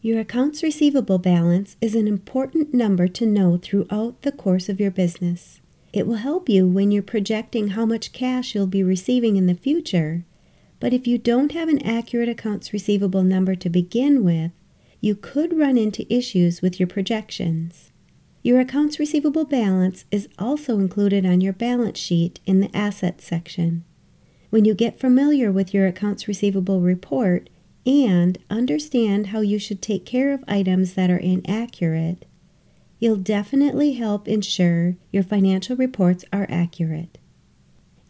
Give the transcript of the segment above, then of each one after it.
Your accounts receivable balance is an important number to know throughout the course of your business. It will help you when you're projecting how much cash you'll be receiving in the future. But if you don't have an accurate accounts receivable number to begin with, you could run into issues with your projections. Your accounts receivable balance is also included on your balance sheet in the Assets section. When you get familiar with your accounts receivable report, and understand how you should take care of items that are inaccurate, you'll definitely help ensure your financial reports are accurate.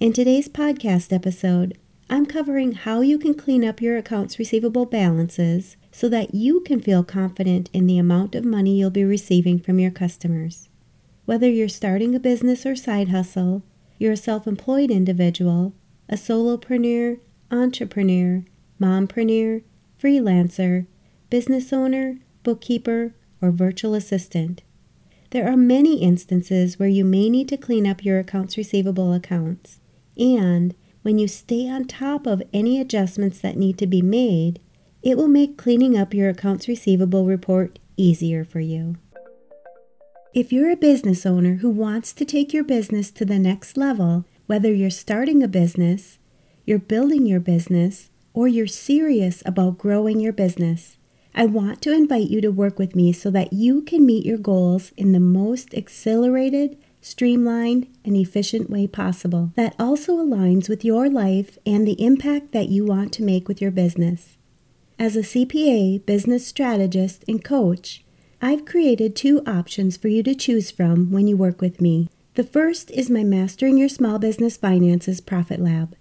In today's podcast episode, I'm covering how you can clean up your accounts receivable balances so that you can feel confident in the amount of money you'll be receiving from your customers. Whether you're starting a business or side hustle, you're a self employed individual, a solopreneur, entrepreneur, mompreneur, freelancer, business owner, bookkeeper, or virtual assistant. There are many instances where you may need to clean up your accounts receivable accounts, and when you stay on top of any adjustments that need to be made, it will make cleaning up your accounts receivable report easier for you. If you're a business owner who wants to take your business to the next level, whether you're starting a business, you're building your business, or you're serious about growing your business, I want to invite you to work with me so that you can meet your goals in the most accelerated, streamlined, and efficient way possible that also aligns with your life and the impact that you want to make with your business. As a CPA, business strategist, and coach, I've created two options for you to choose from when you work with me. The first is my Mastering Your Small Business Finances Profit Lab.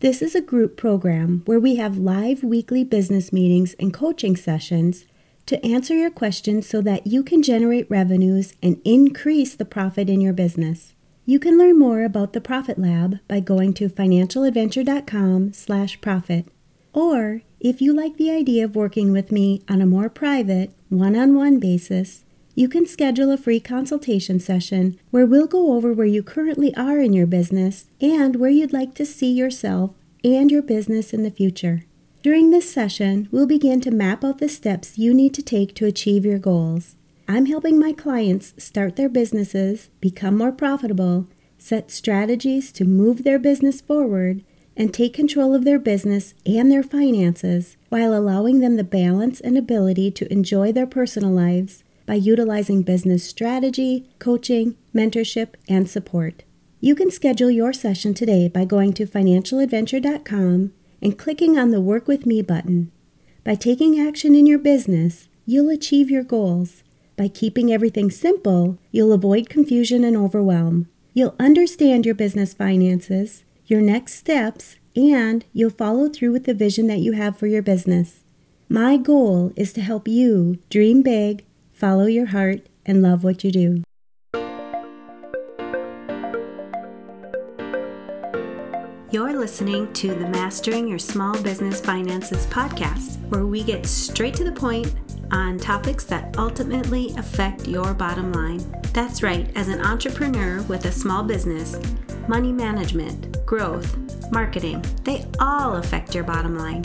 This is a group program where we have live weekly business meetings and coaching sessions to answer your questions so that you can generate revenues and increase the profit in your business. You can learn more about the Profit Lab by going to financialadventure.com/profit. Or, if you like the idea of working with me on a more private, one-on-one basis, you can schedule a free consultation session where we'll go over where you currently are in your business and where you'd like to see yourself and your business in the future. During this session, we'll begin to map out the steps you need to take to achieve your goals. I'm helping my clients start their businesses, become more profitable, set strategies to move their business forward, and take control of their business and their finances while allowing them the balance and ability to enjoy their personal lives by utilizing business strategy, coaching, mentorship, and support. You can schedule your session today by going to financialadventure.com and clicking on the Work With Me button. By taking action in your business, you'll achieve your goals. By keeping everything simple, you'll avoid confusion and overwhelm. You'll understand your business finances, your next steps, and you'll follow through with the vision that you have for your business. My goal is to help you dream big, follow your heart, and love what you do. You're listening to the Mastering Your Small Business Finances podcast, where we get straight to the point on topics that ultimately affect your bottom line. That's right, as an entrepreneur with a small business, money management, growth, marketing, they all affect your bottom line.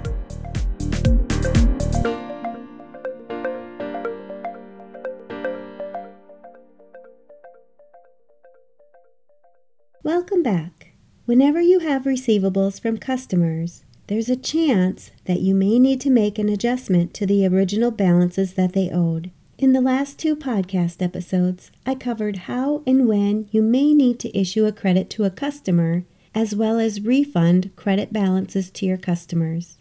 Whenever you have receivables from customers, there's a chance that you may need to make an adjustment to the original balances that they owed. In the last two podcast episodes, I covered how and when you may need to issue a credit to a customer, as well as refund credit balances to your customers.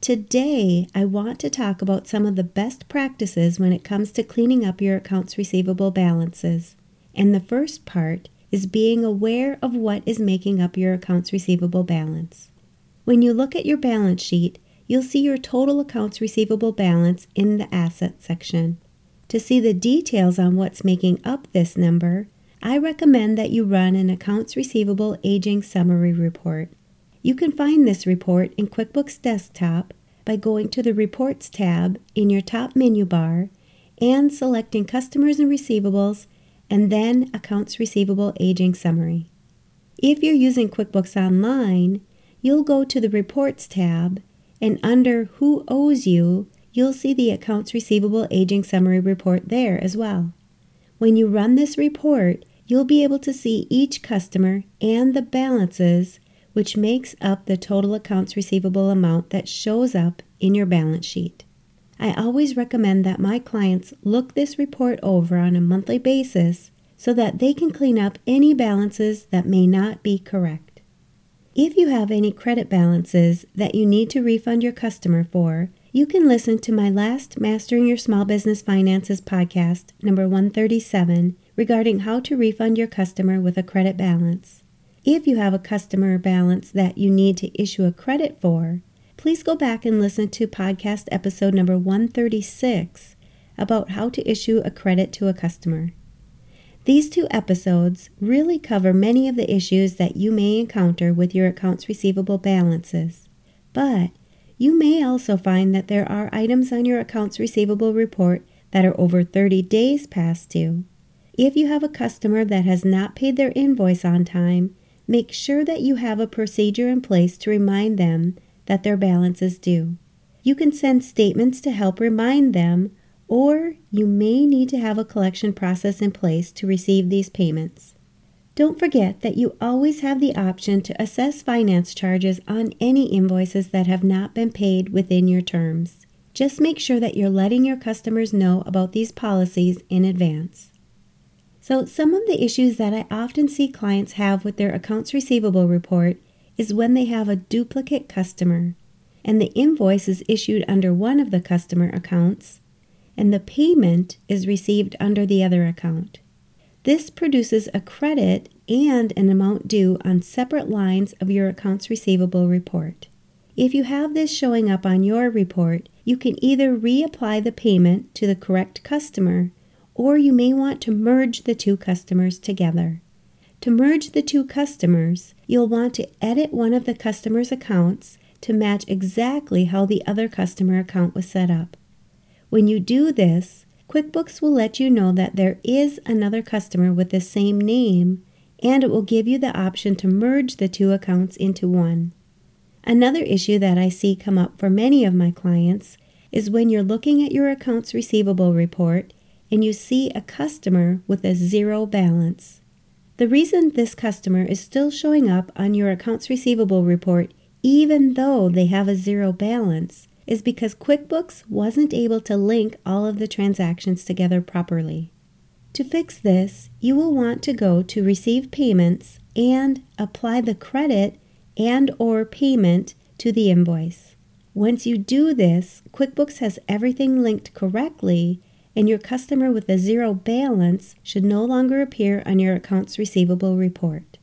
Today, I want to talk about some of the best practices when it comes to cleaning up your accounts receivable balances. And the first part is being aware of what is making up your accounts receivable balance. When you look at your balance sheet, you'll see your total accounts receivable balance in the asset section. To see the details on what's making up this number, I recommend that you run an accounts receivable aging summary report. You can find this report in QuickBooks Desktop by going to the Reports tab in your top menu bar and selecting Customers and Receivables and then Accounts Receivable Aging Summary. If you're using QuickBooks Online, you'll go to the Reports tab and under Who Owes You, you'll see the Accounts Receivable Aging Summary report there as well. When you run this report, you'll be able to see each customer and the balances which makes up the total accounts receivable amount that shows up in your balance sheet. I always recommend that my clients look this report over on a monthly basis so that they can clean up any balances that may not be correct. If you have any credit balances that you need to refund your customer for, you can listen to my last Mastering Your Small Business Finances podcast, number 137, regarding how to refund your customer with a credit balance. If you have a customer balance that you need to issue a credit for, please go back and listen to podcast episode number 136 about how to issue a credit to a customer. These two episodes really cover many of the issues that you may encounter with your accounts receivable balances, but you may also find that there are items on your accounts receivable report that are over 30 days past due. If you have a customer that has not paid their invoice on time, Make sure that you have a procedure in place to remind them that their balance is due. You can send statements to help remind them, or you may need to have a collection process in place to receive these payments. Don't forget that you always have the option to assess finance charges on any invoices that have not been paid within your terms. Just make sure that you're letting your customers know about these policies in advance. So, some of the issues that I often see clients have with their accounts receivable report is when they have a duplicate customer and the invoice is issued under one of the customer accounts and the payment is received under the other account. This produces a credit and an amount due on separate lines of your accounts receivable report. If you have this showing up on your report, you can either reapply the payment to the correct customer or you may want to merge the two customers together. To merge the two customers, you'll want to edit one of the customer's accounts to match exactly how the other customer account was set up. When you do this, QuickBooks will let you know that there is another customer with the same name, and it will give you the option to merge the two accounts into one. Another issue that I see come up for many of my clients is when you're looking at your accounts receivable report and you see a customer with a zero balance. The reason this customer is still showing up on your accounts receivable report, even though they have a zero balance, is because QuickBooks wasn't able to link all of the transactions together properly. To fix this, you will want to go to Receive Payments and apply the credit and or payment to the invoice. Once you do this, QuickBooks has everything linked correctly and your customer with a zero balance should no longer appear on your accounts receivable report.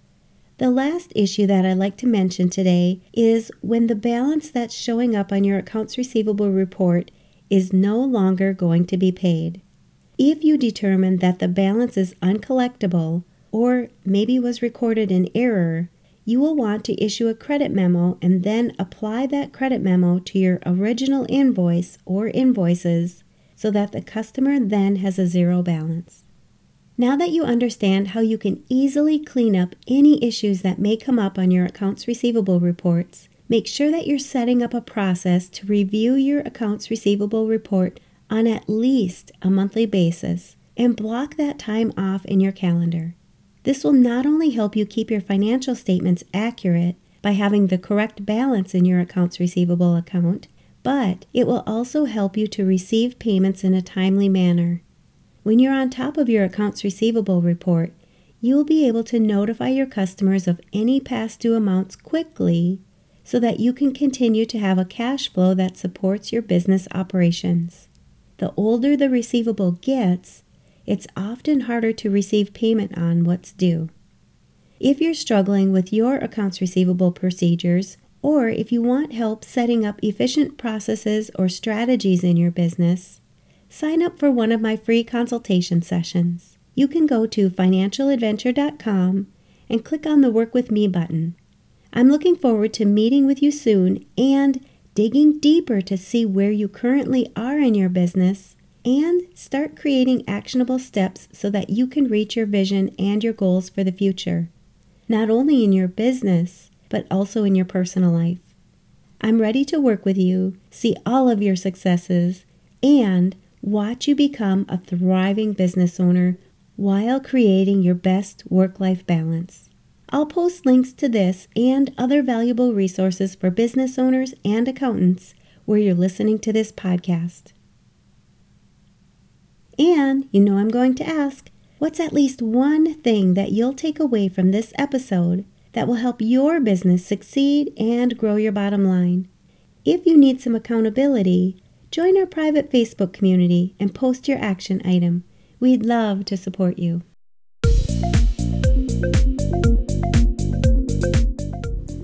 The last issue that I'd like to mention today is when the balance that's showing up on your accounts receivable report is no longer going to be paid. If you determine that the balance is uncollectible or maybe was recorded in error, you will want to issue a credit memo and then apply that credit memo to your original invoice or invoices so that the customer then has a zero balance. Now that you understand how you can easily clean up any issues that may come up on your accounts receivable reports, make sure that you're setting up a process to review your accounts receivable report on at least a monthly basis and block that time off in your calendar. This will not only help you keep your financial statements accurate by having the correct balance in your accounts receivable account, but it will also help you to receive payments in a timely manner. When you're on top of your accounts receivable report, you will be able to notify your customers of any past due amounts quickly so that you can continue to have a cash flow that supports your business operations. The older the receivable gets, it's often harder to receive payment on what's due. If you're struggling with your accounts receivable procedures, or if you want help setting up efficient processes or strategies in your business, sign up for one of my free consultation sessions. You can go to financialadventure.com and click on the Work With Me button. I'm looking forward to meeting with you soon and digging deeper to see where you currently are in your business and start creating actionable steps so that you can reach your vision and your goals for the future, not only in your business, but also in your personal life. I'm ready to work with you, see all of your successes, and watch you become a thriving business owner while creating your best work life balance. I'll post links to this and other valuable resources for business owners and accountants where you're listening to this podcast. And you know I'm going to ask what's at least one thing that you'll take away from this episode that will help your business succeed and grow your bottom line? If you need some accountability, join our private Facebook community and post your action item. We'd love to support you.